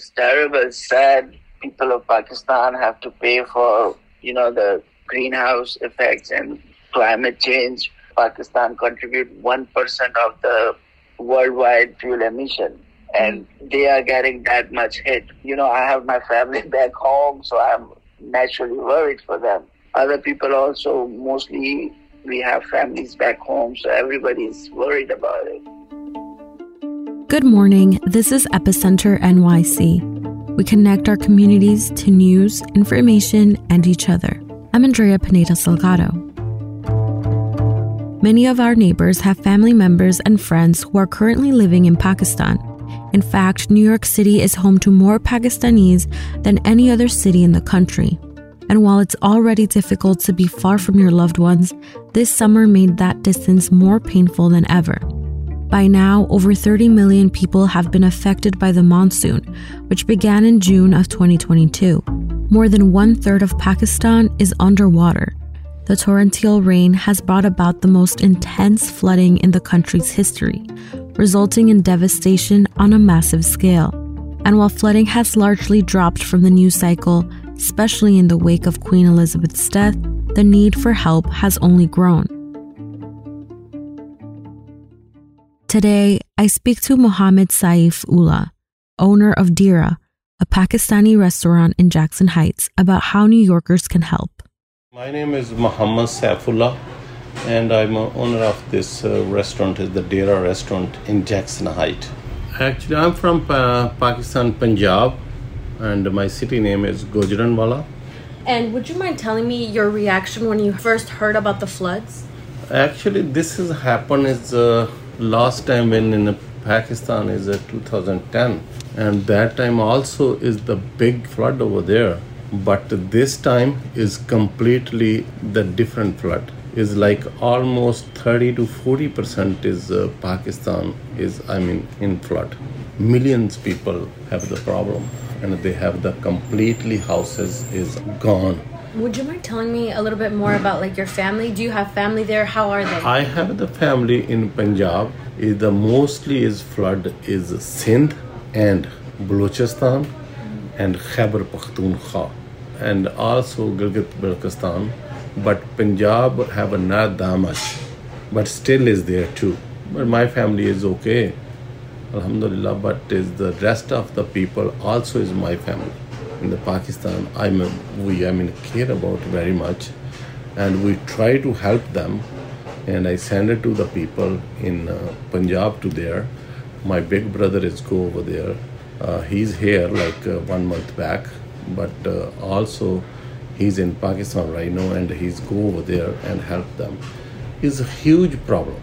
It's terrible, sad. People of Pakistan have to pay for, you know, the greenhouse effects and climate change. Pakistan contribute 1% of the worldwide fuel emission and they are getting that much hit. You know, I have my family back home, so I'm naturally worried for them. Other people also, mostly we have families back home, so everybody's worried about it. Good morning. This is Epicenter NYC. We connect our communities to news, information, and each other. I'm Andrea Pineda Salgado. Many of our neighbors have family members and friends who are currently living in Pakistan. In fact, New York City is home to more Pakistanis than any other city in the country. And while it's already difficult to be far from your loved ones, this summer made that distance more painful than ever. By now, over 30 million people have been affected by the monsoon, which began in June of 2022. More than one third of Pakistan is underwater. The torrential rain has brought about the most intense flooding in the country's history, resulting in devastation on a massive scale. And while flooding has largely dropped from the news cycle, especially in the wake of Queen Elizabeth's death, the need for help has only grown. Today, I speak to Mohammed Saif Ullah, owner of Dera, a Pakistani restaurant in Jackson Heights, about how New Yorkers can help. My name is Mohammed Saifullah, and I'm owner of this uh, restaurant, is the Dera restaurant in Jackson Heights. Actually, I'm from uh, Pakistan, Punjab, and my city name is Gujranwala. And would you mind telling me your reaction when you first heard about the floods? Actually, this has happened is uh, last time when in Pakistan is uh, 2010, and that time also is the big flood over there. But this time is completely the different flood. Is like almost 30 to 40 percent is uh, Pakistan is I mean in flood. Millions people have the problem and they have the completely houses is gone would you mind telling me a little bit more about like your family? Do you have family there? How are they? I have the family in punjab. Is the mostly is flood is sindh and balochistan and khyber pakhtunkhwa and also gilgit baltistan but punjab have not that much but still is there too. But my family is okay. Alhamdulillah but is the rest of the people also is my family in the pakistan i'm a, we i mean care about very much. And we try to help them. And i send it to the people in uh, punjab to there. My big brother is go over there. Uh, he's here like uh, one month back. But uh, also he's in pakistan right now and he's go over there and help them. It's a huge problem.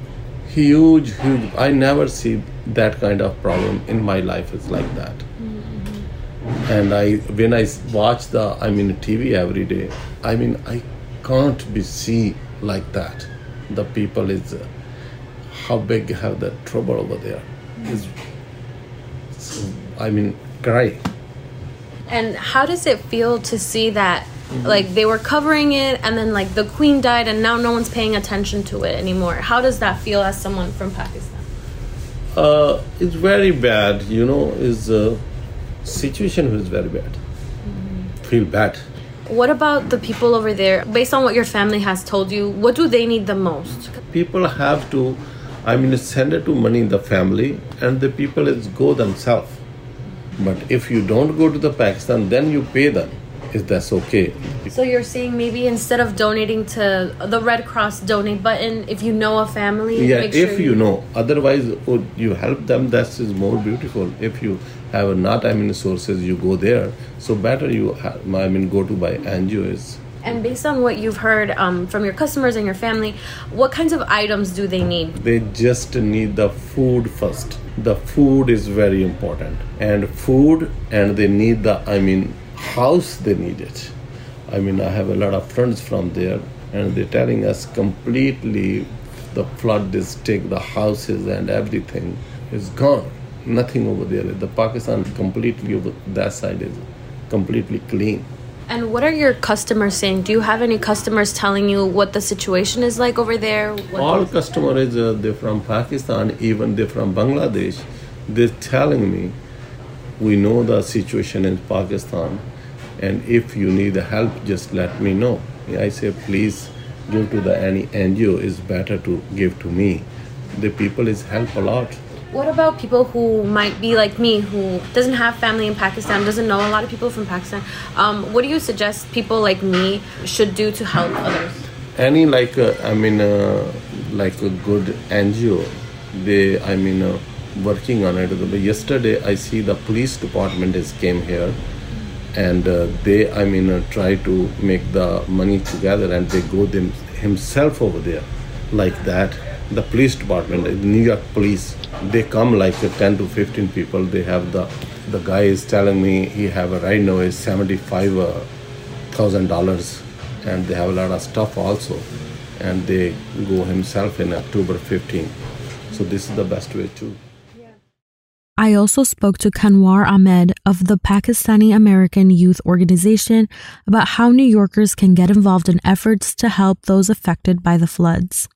Huge huge. I never see that kind of problem in my life It's like that. And i when i watch the i mean tv every day i mean i can't be see like that the people is uh, how big have the trouble over there is so, i mean cry and how does it feel to see that mm-hmm. like they were covering it and then like the queen died and now no one's paying attention to it anymore how does that feel as someone from pakistan uh, it's very bad. You know, is uh, situation is very bad. Mm-hmm. Feel bad. What about the people over there? Based on what your family has told you, what do they need the most? People have to, I mean, send it to money in the family, and the people is go themselves. But if you don't go to the Pakistan, then you pay them if that's okay. So you're saying maybe instead of donating to the Red Cross donate button, if you know a family, yeah, if sure you, you, know. Otherwise, oh, you help them. That is more beautiful. If you have not, I mean, sources, you go there. So better you, have, I mean, go to buy NGOs. And based on what you've heard um, from your customers and your family, what kinds of items do they need? They just need the food first. The food is very important, and food, and they need the, I mean, house they need it. I mean, I have a lot of friends from there, and they're telling us completely the flood is take the houses and everything is gone. Nothing over there. The Pakistan completely over that side is completely clean. And what are your customers saying? Do you have any customers telling you what the situation is like over there? What All customers, uh, they're from Pakistan, even they're from Bangladesh. They're telling me we know the situation in Pakistan, and if you need help, just let me know. I say, please give to the any NGO is better to give to me. The people is help a lot. What about people who might be like me, who doesn't have family in Pakistan, doesn't know a lot of people from Pakistan? Um, what do you suggest people like me should do to help others? Any like uh, I mean, uh, like a good NGO, they I mean. Uh, working on it. Yesterday, I see the police department is came here, and uh, they, I mean, uh, try to make the money together, and they go them himself over there, like that. The police department, the New York police, they come like uh, 10 to 15 people. They have the, the guy is telling me he have a right now is 75 uh, thousand dollars, and they have a lot of stuff also, and they go himself in October 15. So this is the best way too. I also spoke to Kanwar Ahmed of the Pakistani American Youth Organization about how New Yorkers can get involved in efforts to help those affected by the floods.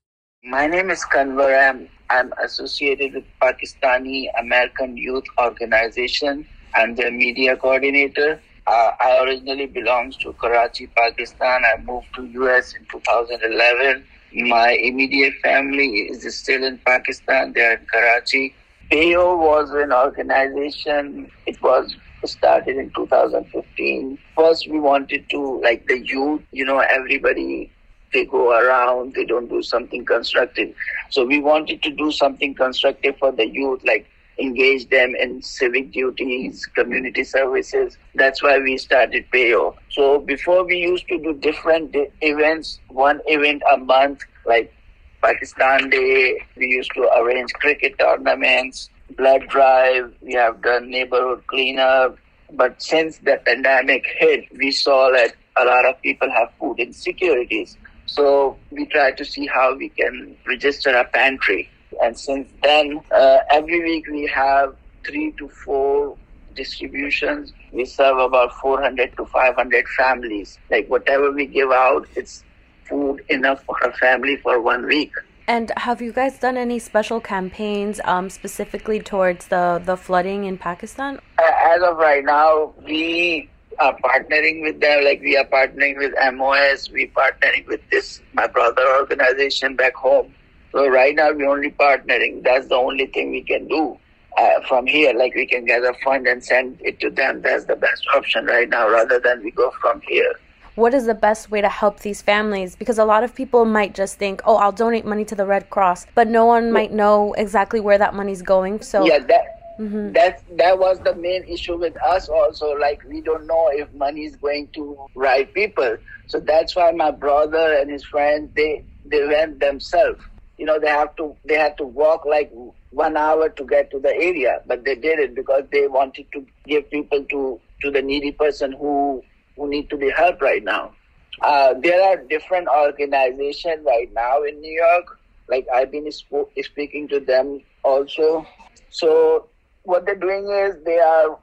My name is Kanwar. I'm, I'm associated with Pakistani American Youth Organization and their media coordinator. Uh, I originally belongs to Karachi, Pakistan. I moved to US in 2011. My immediate family is still in Pakistan. They're in Karachi PAYO was an organization. It was started in 2015. First, we wanted to, like the youth, you know, everybody, they go around, they don't do something constructive. So we wanted to do something constructive for the youth, like engage them in civic duties, community services. That's why we started PAYO. So before we used to do different events, one event a month, like Pakistan Day. We used to arrange cricket tournaments, blood drive. We have done neighborhood cleanup. But since the pandemic hit, we saw that a lot of people have food insecurities. So we try to see how we can register a pantry. And since then, uh, every week we have three to four distributions. We serve about 400 to 500 families. Like whatever we give out, it's food enough for her family for one week. And have you guys done any special campaigns um, specifically towards the, the flooding in Pakistan? As of right now, we are partnering with them. Like we are partnering with MOS, we partnering with this my brother organization back home. So right now we're only partnering. That's the only thing we can do. Uh, from here, like we can gather fund and send it to them. That's the best option right now, rather than we go from here what is the best way to help these families? Because a lot of people might just think, oh, I'll donate money to the Red Cross, but no one might know exactly where that money's going. So yeah, that. Mm-hmm. That that was the main issue with us also. Like we don't know if money is going to right people, so that's why my brother and his friends they they went themselves. You know they have to they had to walk like one hour to get to the area, but they did it because they wanted to give people to to the needy person who who need to be helped right now. Uh, there are different organizations right now in New York. Like I've been sp- speaking to them also. So what they're doing is they are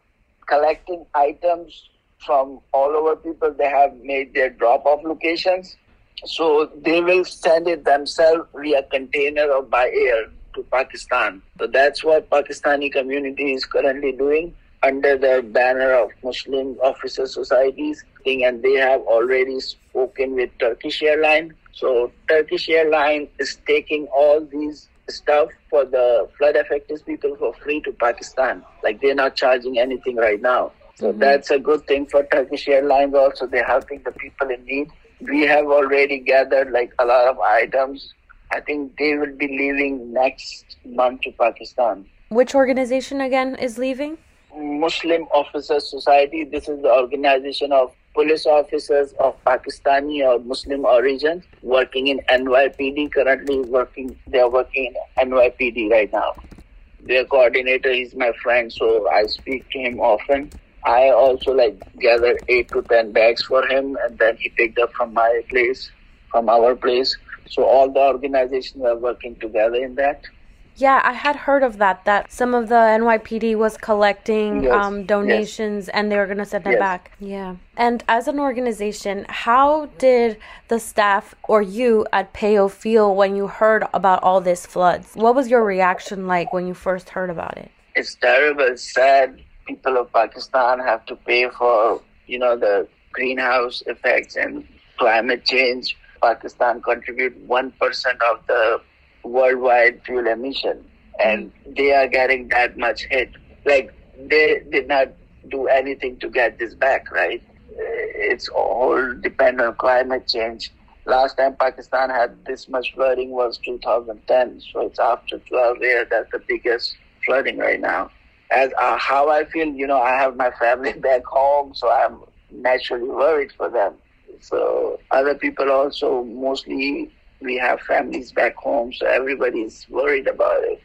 collecting items from all over people. They have made their drop-off locations. So they will send it themselves via container or by air to Pakistan. So that's what Pakistani community is currently doing under the banner of Muslim Officer Societies thing, and they have already spoken with Turkish Airline. So Turkish Airline is taking all these stuff for the flood affected people for free to Pakistan. Like they're not charging anything right now. So mm-hmm. that's a good thing for Turkish Airlines also. They're helping the people in need. We have already gathered like a lot of items. I think they will be leaving next month to Pakistan. Which organization again is leaving? Muslim Officers Society. This is the organization of police officers of Pakistani or Muslim origin working in NYPD. Currently working, they are working in NYPD right now. Their coordinator is my friend, so I speak to him often. I also like gather eight to ten bags for him, and then he picked up from my place, from our place. So all the organizations are working together in that. Yeah, I had heard of that. That some of the NYPD was collecting yes. um, donations yes. and they were going to send them yes. back. Yeah. And as an organization, how did the staff or you at PAYO feel when you heard about all this floods? What was your reaction like when you first heard about it? It's terrible, it's sad. people of Pakistan have to pay for, you know, the greenhouse effects and climate change. Pakistan contribute 1% of the worldwide fuel emission and they are getting that much hit. Like they did not do anything to get this back, right? It's all depend on climate change. Last time Pakistan had this much flooding was 2010, so it's after 12 years that's the biggest flooding right now. As uh, how I feel, you know, I have my family back home, so I'm naturally worried for them. So other people also mostly we have families back home, so everybody's worried about it.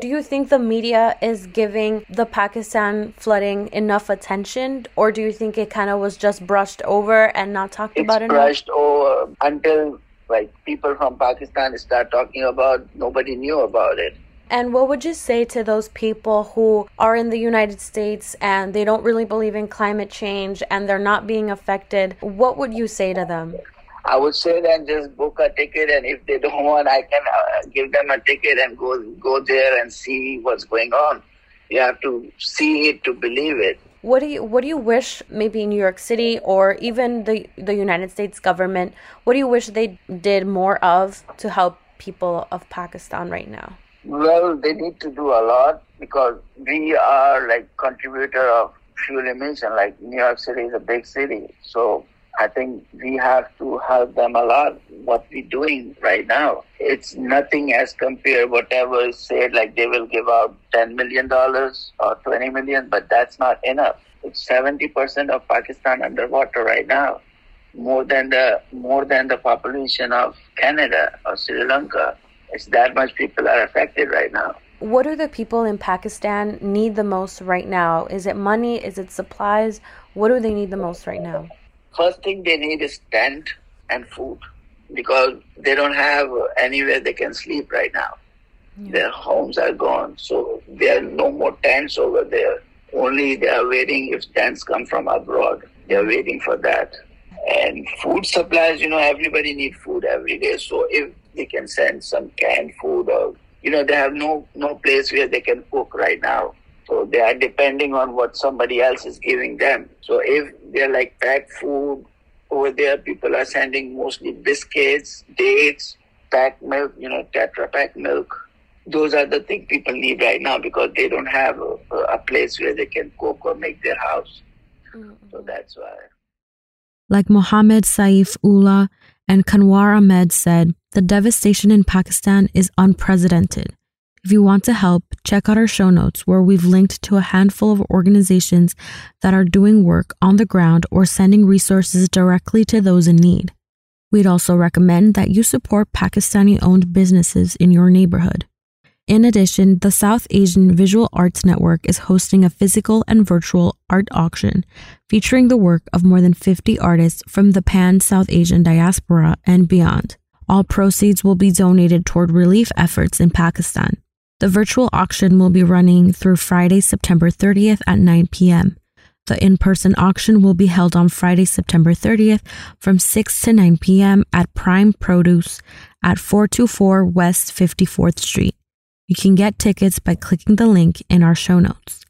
Do you think the media is giving the Pakistan flooding enough attention, or do you think it kind of was just brushed over and not talked it's about enough? brushed over until like people from Pakistan start talking about. Nobody knew about it. And what would you say to those people who are in the United States and they don't really believe in climate change and they're not being affected? What would you say to them? I would say then just book a ticket, and if they don't want, I can uh, give them a ticket and go go there and see what's going on. You have to see it to believe it. What do you What do you wish maybe New York City or even the the United States government? What do you wish they did more of to help people of Pakistan right now? Well, they need to do a lot because we are like contributor of fuel emission. Like New York City is a big city, so I think we have to help them a lot. What we're doing right now, it's nothing as compared whatever is said. Like they will give out ten million dollars or twenty million, but that's not enough. It's seventy percent of Pakistan underwater right now, more than the more than the population of Canada or Sri Lanka. It's that much people are affected right now. What do the people in Pakistan need the most right now? Is it money? Is it supplies? What do they need the most right now? First thing they need is tent and food because they don't have anywhere they can sleep right now. Yeah. Their homes are gone, so there are no more tents over there. Only they are waiting if tents come from abroad. They are waiting for that. And food supplies, you know, everybody needs food every day. So if they can send some canned food or you know, they have no no place where they can cook right now. So they are depending on what somebody else is giving them. So if they're like packed food over there, people are sending mostly biscuits, dates, packed milk, you know, Tetra Pak milk. Those are the things people need right now because they don't have a, a place where they can cook or make their house. Mm-hmm. So that's why. Like Mohammed Saif Ullah and Kanwar Ahmed said, the devastation in Pakistan is unprecedented. If you want to help, check out our show notes where we've linked to a handful of organizations that are doing work on the ground or sending resources directly to those in need. We'd also recommend that you support Pakistani owned businesses in your neighborhood. In addition, the South Asian Visual Arts Network is hosting a physical and virtual art auction featuring the work of more than 50 artists from the pan South Asian diaspora and beyond. All proceeds will be donated toward relief efforts in Pakistan. The virtual auction will be running through Friday, September 30th at 9 p.m. The in person auction will be held on Friday, September 30th from 6 to 9 p.m. at Prime Produce at 424 West 54th Street. You can get tickets by clicking the link in our show notes.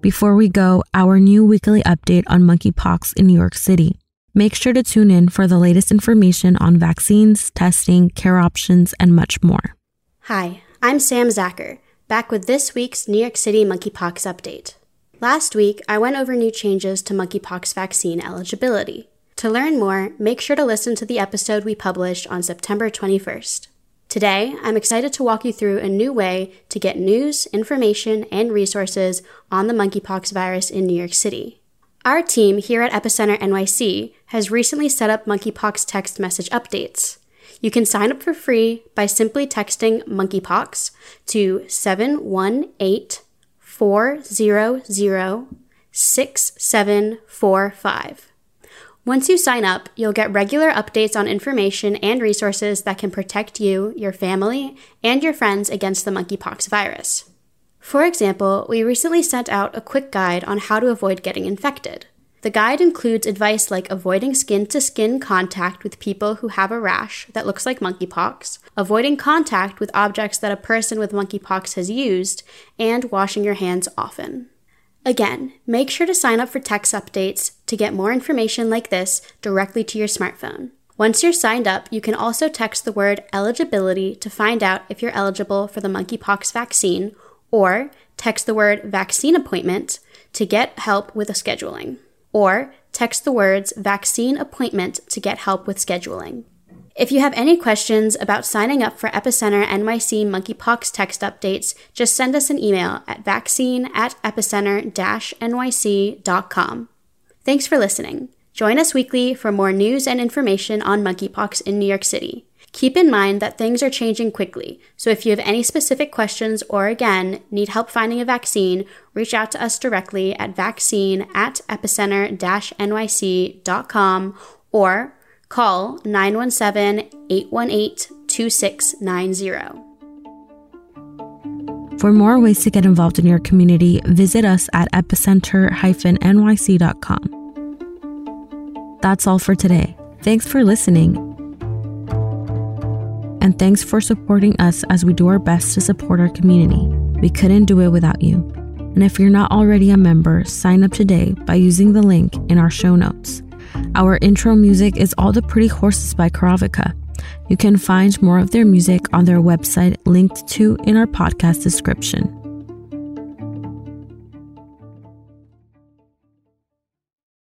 Before we go, our new weekly update on monkeypox in New York City. Make sure to tune in for the latest information on vaccines, testing, care options, and much more. Hi, I'm Sam Zacher, back with this week's New York City monkeypox update. Last week, I went over new changes to monkeypox vaccine eligibility. To learn more, make sure to listen to the episode we published on September 21st. Today, I'm excited to walk you through a new way to get news, information, and resources on the monkeypox virus in New York City. Our team here at Epicenter NYC has recently set up monkeypox text message updates. You can sign up for free by simply texting monkeypox to 718 400 6745. Once you sign up, you'll get regular updates on information and resources that can protect you, your family, and your friends against the monkeypox virus. For example, we recently sent out a quick guide on how to avoid getting infected. The guide includes advice like avoiding skin to skin contact with people who have a rash that looks like monkeypox, avoiding contact with objects that a person with monkeypox has used, and washing your hands often. Again, make sure to sign up for text updates to get more information like this directly to your smartphone. Once you're signed up, you can also text the word eligibility to find out if you're eligible for the monkeypox vaccine, or text the word vaccine appointment to get help with the scheduling or text the words vaccine appointment to get help with scheduling. If you have any questions about signing up for Epicenter NYC monkeypox text updates, just send us an email at vaccine at epicenter nyc.com. Thanks for listening. Join us weekly for more news and information on monkeypox in New York City. Keep in mind that things are changing quickly, so if you have any specific questions or again need help finding a vaccine, reach out to us directly at vaccine at epicenter nyc.com or call 917 818 2690. For more ways to get involved in your community, visit us at epicenter-nyc.com. That's all for today. Thanks for listening and thanks for supporting us as we do our best to support our community. We couldn't do it without you. And if you're not already a member, sign up today by using the link in our show notes. Our intro music is All the Pretty Horses by Karavika. You can find more of their music on their website linked to in our podcast description.